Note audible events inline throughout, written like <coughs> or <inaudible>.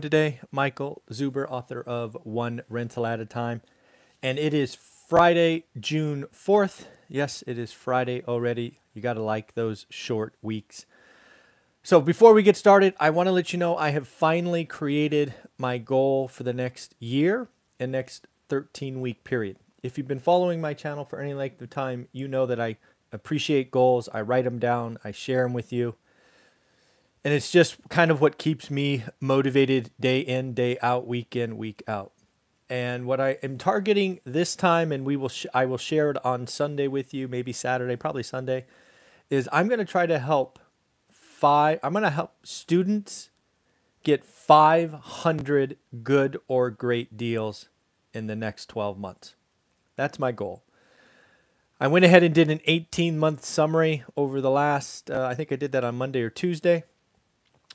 today. Michael Zuber, author of One Rental at a Time. And it is Friday, June 4th. Yes, it is Friday already. You got to like those short weeks. So before we get started, I want to let you know I have finally created my goal for the next year and next 13 week period. If you've been following my channel for any length of time, you know that I appreciate goals. I write them down, I share them with you. And it's just kind of what keeps me motivated day in, day out, week in, week out. And what I am targeting this time, and we will I will share it on Sunday with you, maybe Saturday, probably Sunday, is I'm going to try to help five. I'm going to help students get 500 good or great deals in the next 12 months. That's my goal. I went ahead and did an 18 month summary over the last. Uh, I think I did that on Monday or Tuesday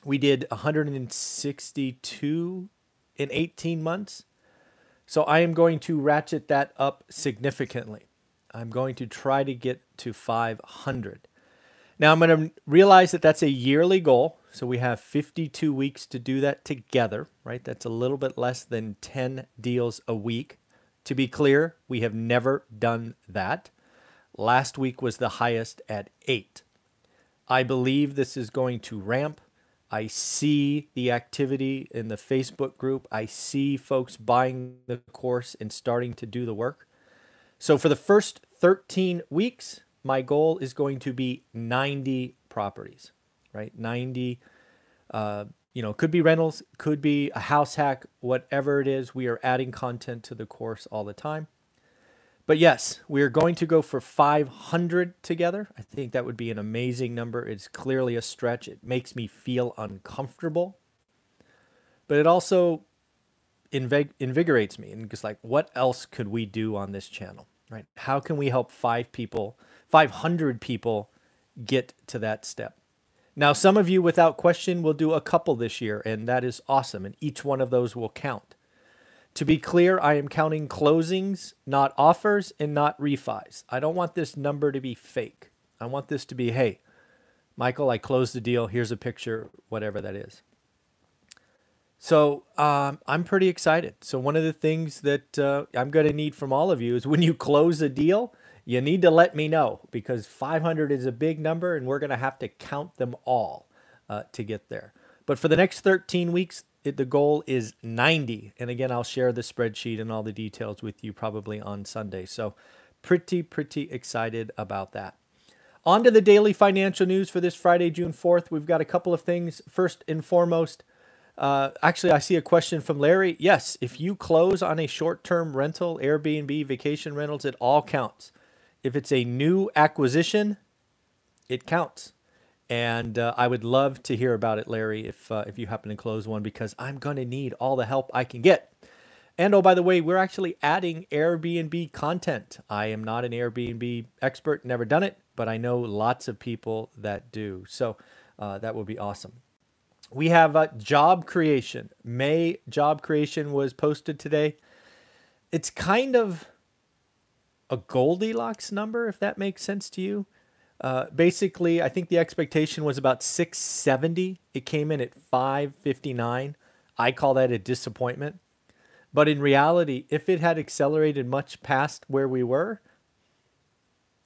we did 162 in 18 months. So I am going to ratchet that up significantly. I'm going to try to get to 500. Now I'm going to realize that that's a yearly goal. So we have 52 weeks to do that together, right? That's a little bit less than 10 deals a week. To be clear, we have never done that. Last week was the highest at eight. I believe this is going to ramp. I see the activity in the Facebook group. I see folks buying the course and starting to do the work. So for the first 13 weeks, my goal is going to be 90 properties, right? 90, uh, you know, could be rentals, could be a house hack, whatever it is. We are adding content to the course all the time. But yes, we're going to go for 500 together. I think that would be an amazing number. It's clearly a stretch. It makes me feel uncomfortable. But it also invig- invigorates me and just like, what else could we do on this channel, right? How can we help five people, 500 people get to that step? Now, some of you, without question, will do a couple this year, and that is awesome. And each one of those will count. To be clear, I am counting closings, not offers, and not refis. I don't want this number to be fake. I want this to be, hey, Michael, I closed the deal. Here's a picture, whatever that is. So um, I'm pretty excited. So one of the things that uh, I'm going to need from all of you is when you close a deal, you need to let me know because 500 is a big number and we're going to have to count them all uh, to get there. But for the next 13 weeks, it, the goal is 90. And again, I'll share the spreadsheet and all the details with you probably on Sunday. So pretty, pretty excited about that. On to the daily financial news for this Friday, June 4th. We've got a couple of things. First and foremost, uh, actually, I see a question from Larry. Yes, if you close on a short term rental, Airbnb, vacation rentals, it all counts. If it's a new acquisition, it counts. And uh, I would love to hear about it, Larry, if uh, if you happen to close one, because I'm to need all the help I can get. And oh, by the way, we're actually adding Airbnb content. I am not an Airbnb expert, never done it, but I know lots of people that do. So uh, that would be awesome. We have uh, job creation. May job creation was posted today. It's kind of a Goldilocks number, if that makes sense to you. Uh, basically, I think the expectation was about 670. It came in at 559. I call that a disappointment. But in reality, if it had accelerated much past where we were,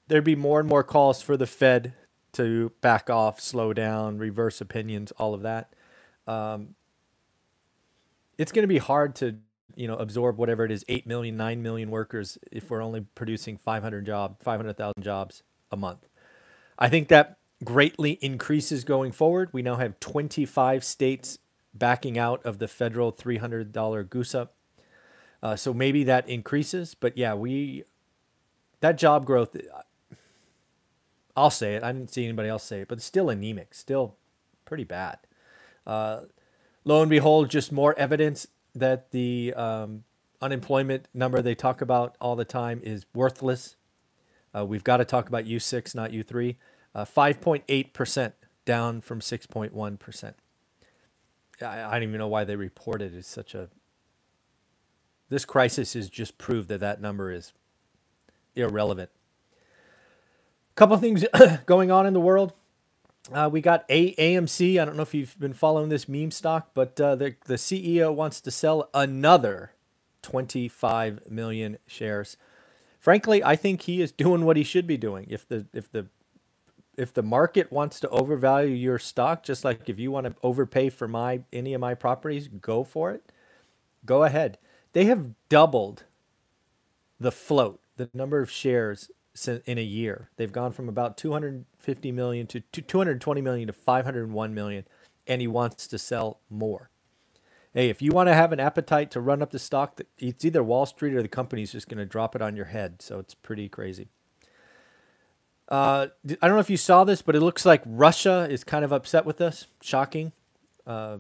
there'd be more and more calls for the Fed to back off, slow down, reverse opinions, all of that. Um, it's going to be hard to you know absorb whatever it is 8 million 9 million workers if we're only producing 500 job 500,000 jobs a month I think that greatly increases going forward. We now have 25 states backing out of the federal $300 goose up. Uh, so maybe that increases, but yeah, we that job growth. I'll say it. I didn't see anybody else say it, but still anemic, still pretty bad. Uh, lo and behold, just more evidence that the um, unemployment number they talk about all the time is worthless. Uh, we've got to talk about U6, not U3. 5.8% uh, down from 6.1%. I, I don't even know why they report it as such a. This crisis has just proved that that number is irrelevant. A couple things <coughs> going on in the world. Uh, we got a- AMC. I don't know if you've been following this meme stock, but uh, the the CEO wants to sell another 25 million shares. Frankly, I think he is doing what he should be doing. If the if the if the market wants to overvalue your stock, just like if you want to overpay for my any of my properties, go for it. Go ahead. They have doubled the float, the number of shares in a year. They've gone from about 250 million to 220 million to 501 million, and he wants to sell more. Hey, if you want to have an appetite to run up the stock, it's either Wall Street or the company's just going to drop it on your head. So it's pretty crazy. Uh, I don't know if you saw this, but it looks like Russia is kind of upset with us. Shocking. Uh,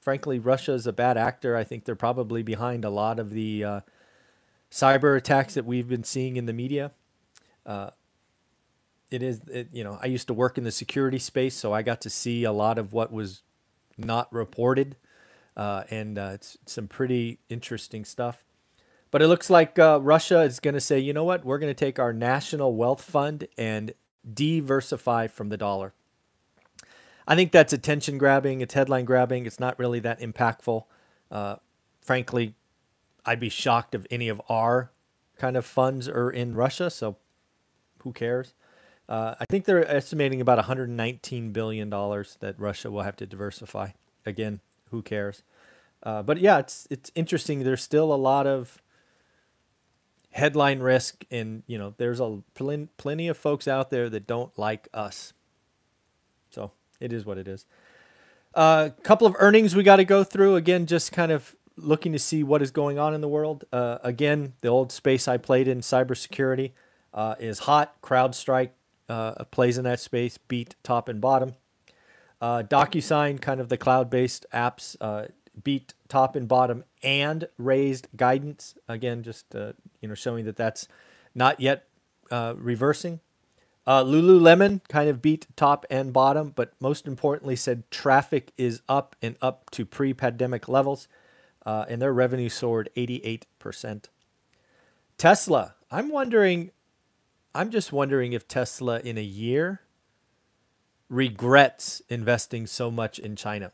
frankly, Russia is a bad actor. I think they're probably behind a lot of the uh, cyber attacks that we've been seeing in the media. Uh, it is, it, you know, I used to work in the security space, so I got to see a lot of what was not reported, uh, and uh, it's some pretty interesting stuff. But it looks like uh, Russia is going to say, you know what, we're going to take our national wealth fund and diversify from the dollar. I think that's attention grabbing, it's headline grabbing. It's not really that impactful. Uh, frankly, I'd be shocked if any of our kind of funds are in Russia. So who cares? Uh, I think they're estimating about 119 billion dollars that Russia will have to diversify. Again, who cares? Uh, but yeah, it's it's interesting. There's still a lot of headline risk, and you know, there's a pl- plenty of folks out there that don't like us. So it is what it is. A uh, couple of earnings we got to go through. Again, just kind of looking to see what is going on in the world. Uh, again, the old space I played in, cybersecurity, uh, is hot. CrowdStrike uh, plays in that space, beat top and bottom. Uh, DocuSign, kind of the cloud-based apps, uh, beat top and bottom and raised guidance. Again, just uh, you know, showing that that's not yet uh, reversing. Lululemon kind of beat top and bottom, but most importantly, said traffic is up and up to pre-pandemic levels uh, and their revenue soared 88%. Tesla, I'm wondering, I'm just wondering if Tesla in a year regrets investing so much in China.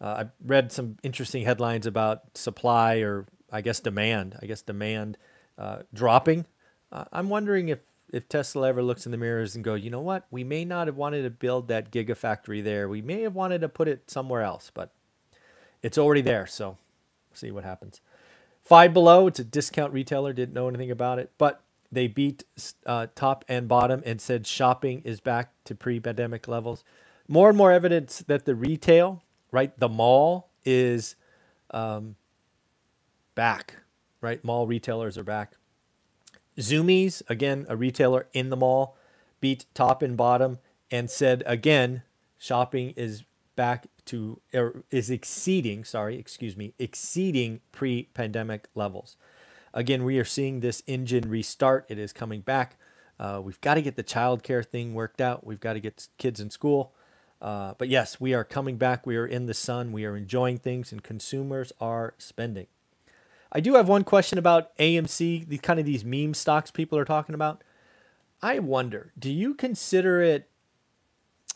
Uh, I read some interesting headlines about supply or I guess demand, I guess demand uh, dropping. Uh, I'm wondering if, if Tesla ever looks in the mirrors and go, you know what, we may not have wanted to build that gigafactory there. We may have wanted to put it somewhere else, but it's already there, so see what happens. Five Below, it's a discount retailer, didn't know anything about it, but they beat uh, top and bottom and said shopping is back to pre pandemic levels. More and more evidence that the retail, right, the mall is um, back, right? Mall retailers are back. Zumiez, again, a retailer in the mall, beat top and bottom and said again, shopping is back to er, is exceeding, sorry, excuse me, exceeding pre-pandemic levels. Again, we are seeing this engine restart. It is coming back. Uh, we've got to get the childcare thing worked out. We've got to get kids in school. Uh, but yes, we are coming back. We are in the sun. We are enjoying things, and consumers are spending. I do have one question about AMC, the kind of these meme stocks people are talking about. I wonder, do you consider it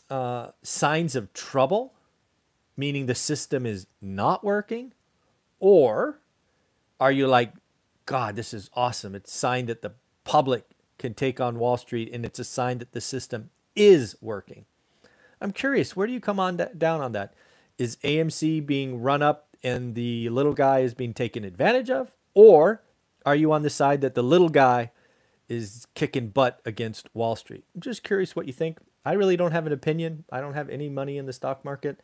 uh, signs of trouble meaning the system is not working? Or are you like, God, this is awesome. It's a sign that the public can take on Wall Street and it's a sign that the system is working. I'm curious, where do you come on down on that? Is AMC being run up and the little guy is being taken advantage of? Or are you on the side that the little guy is kicking butt against Wall Street? I'm just curious what you think. I really don't have an opinion. I don't have any money in the stock market.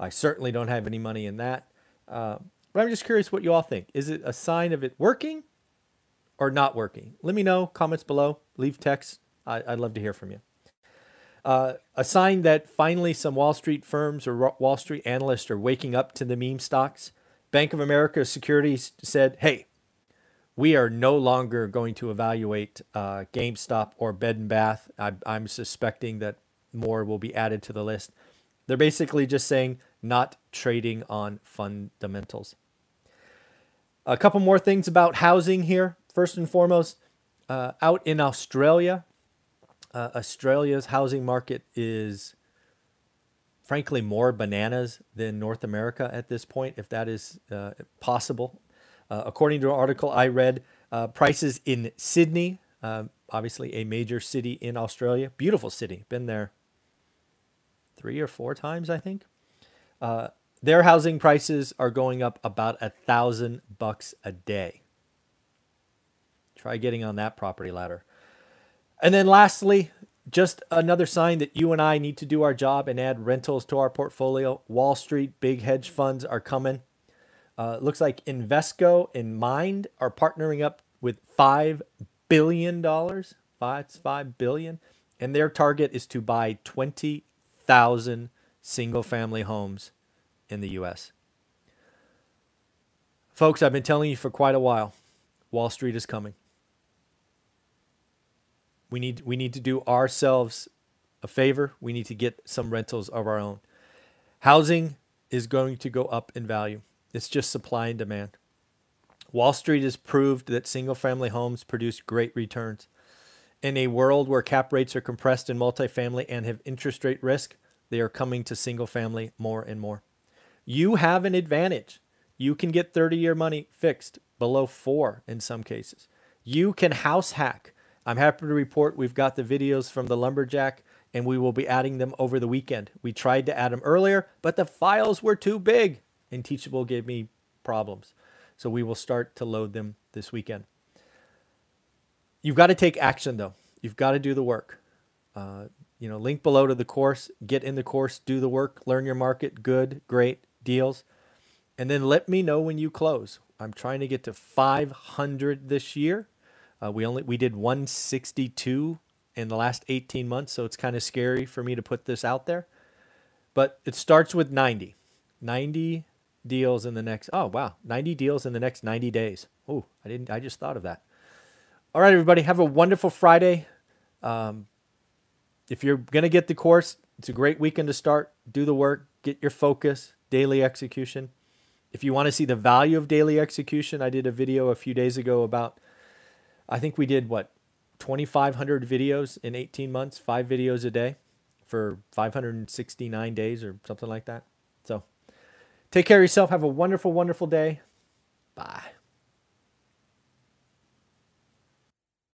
I certainly don't have any money in that. Uh, but I'm just curious what you all think. Is it a sign of it working or not working? Let me know. Comments below. Leave text. I, would love to hear from you. Uh, a sign that finally some Wall Street firms or Wall Street analysts are waking up to the meme stocks. Bank of America Securities said, hey, we are no longer going to evaluate uh, GameStop or Bed and Bath. I, I'm suspecting that more will be added to the list. They're basically just saying not trading on fundamentals. A couple more things about housing here. First and foremost, uh, out in Australia, uh, Australia's housing market is frankly, more bananas than North America at this point, if that is uh, possible. Uh, according to an article I read, uh, prices in Sydney, uh, obviously a major city in Australia, beautiful city, been there three or four times, I think. Uh, their housing prices are going up about a thousand bucks a day. Try getting on that property ladder. And then lastly, just another sign that you and I need to do our job and add rentals to our portfolio. Wall Street big hedge funds are coming. Uh, looks like Invesco and Mynd are partnering up with five billion dollars. Five, it's five billion, and their target is to buy twenty thousand single-family homes in the U.S. Folks, I've been telling you for quite a while. Wall Street is coming. We need we need to do ourselves a favor. We need to get some rentals of our own. Housing is going to go up in value. It's just supply and demand. Wall Street has proved that single family homes produce great returns. In a world where cap rates are compressed in multifamily and have interest rate risk, they are coming to single family more and more. You have an advantage. You can get 30 year money fixed below four in some cases. You can house hack I'm happy to report we've got the videos from the Lumberjack and we will be adding them over the weekend. We tried to add them earlier, but the files were too big and Teachable gave me problems. So we will start to load them this weekend. You've got to take action though. You've got to do the work. Uh, you know, link below to the course, get in the course, do the work, learn your market, good, great deals. And then let me know when you close. I'm trying to get to 500 this year. Uh, we only we did 162 in the last 18 months, so it's kind of scary for me to put this out there. But it starts with 90. 90 deals in the next Oh, wow. 90 deals in the next 90 days. Oh, I didn't I just thought of that. All right, everybody, have a wonderful Friday. Um, if you're going to get the course, it's a great weekend to start. Do the work, get your focus, daily execution. If you want to see the value of daily execution, I did a video a few days ago about I think we did what 2,500 videos in 18 months, five videos a day for 569 days or something like that. So take care of yourself. Have a wonderful, wonderful day. Bye.